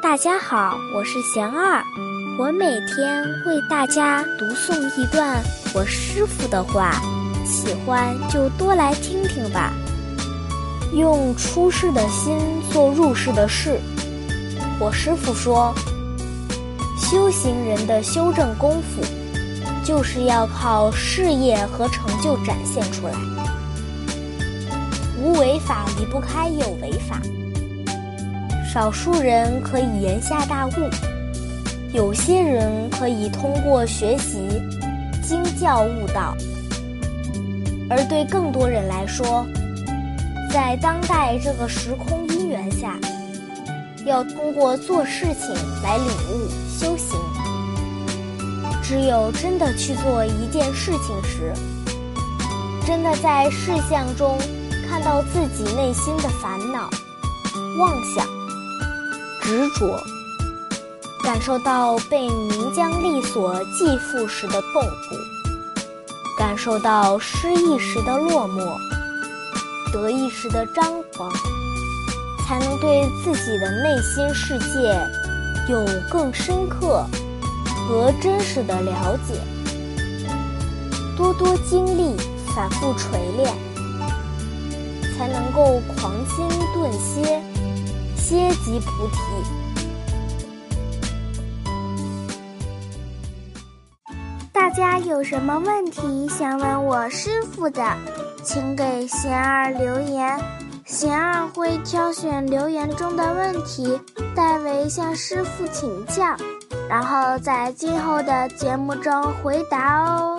大家好，我是贤二，我每天为大家读诵一段我师傅的话，喜欢就多来听听吧。用出世的心做入世的事。我师傅说，修行人的修正功夫，就是要靠事业和成就展现出来。无为法离不开有为法。少数人可以言下大悟，有些人可以通过学习经教悟道，而对更多人来说，在当代这个时空因缘下，要通过做事情来领悟修行。只有真的去做一件事情时，真的在事项中看到自己内心的烦恼、妄想。执着，感受到被名将利所继父时的痛苦，感受到失意时的落寞，得意时的张狂，才能对自己的内心世界有更深刻和真实的了解。多多经历，反复锤炼，才能够狂心。皆即菩提。大家有什么问题想问我师傅的，请给贤儿留言，贤儿会挑选留言中的问题，代为向师傅请教，然后在今后的节目中回答哦。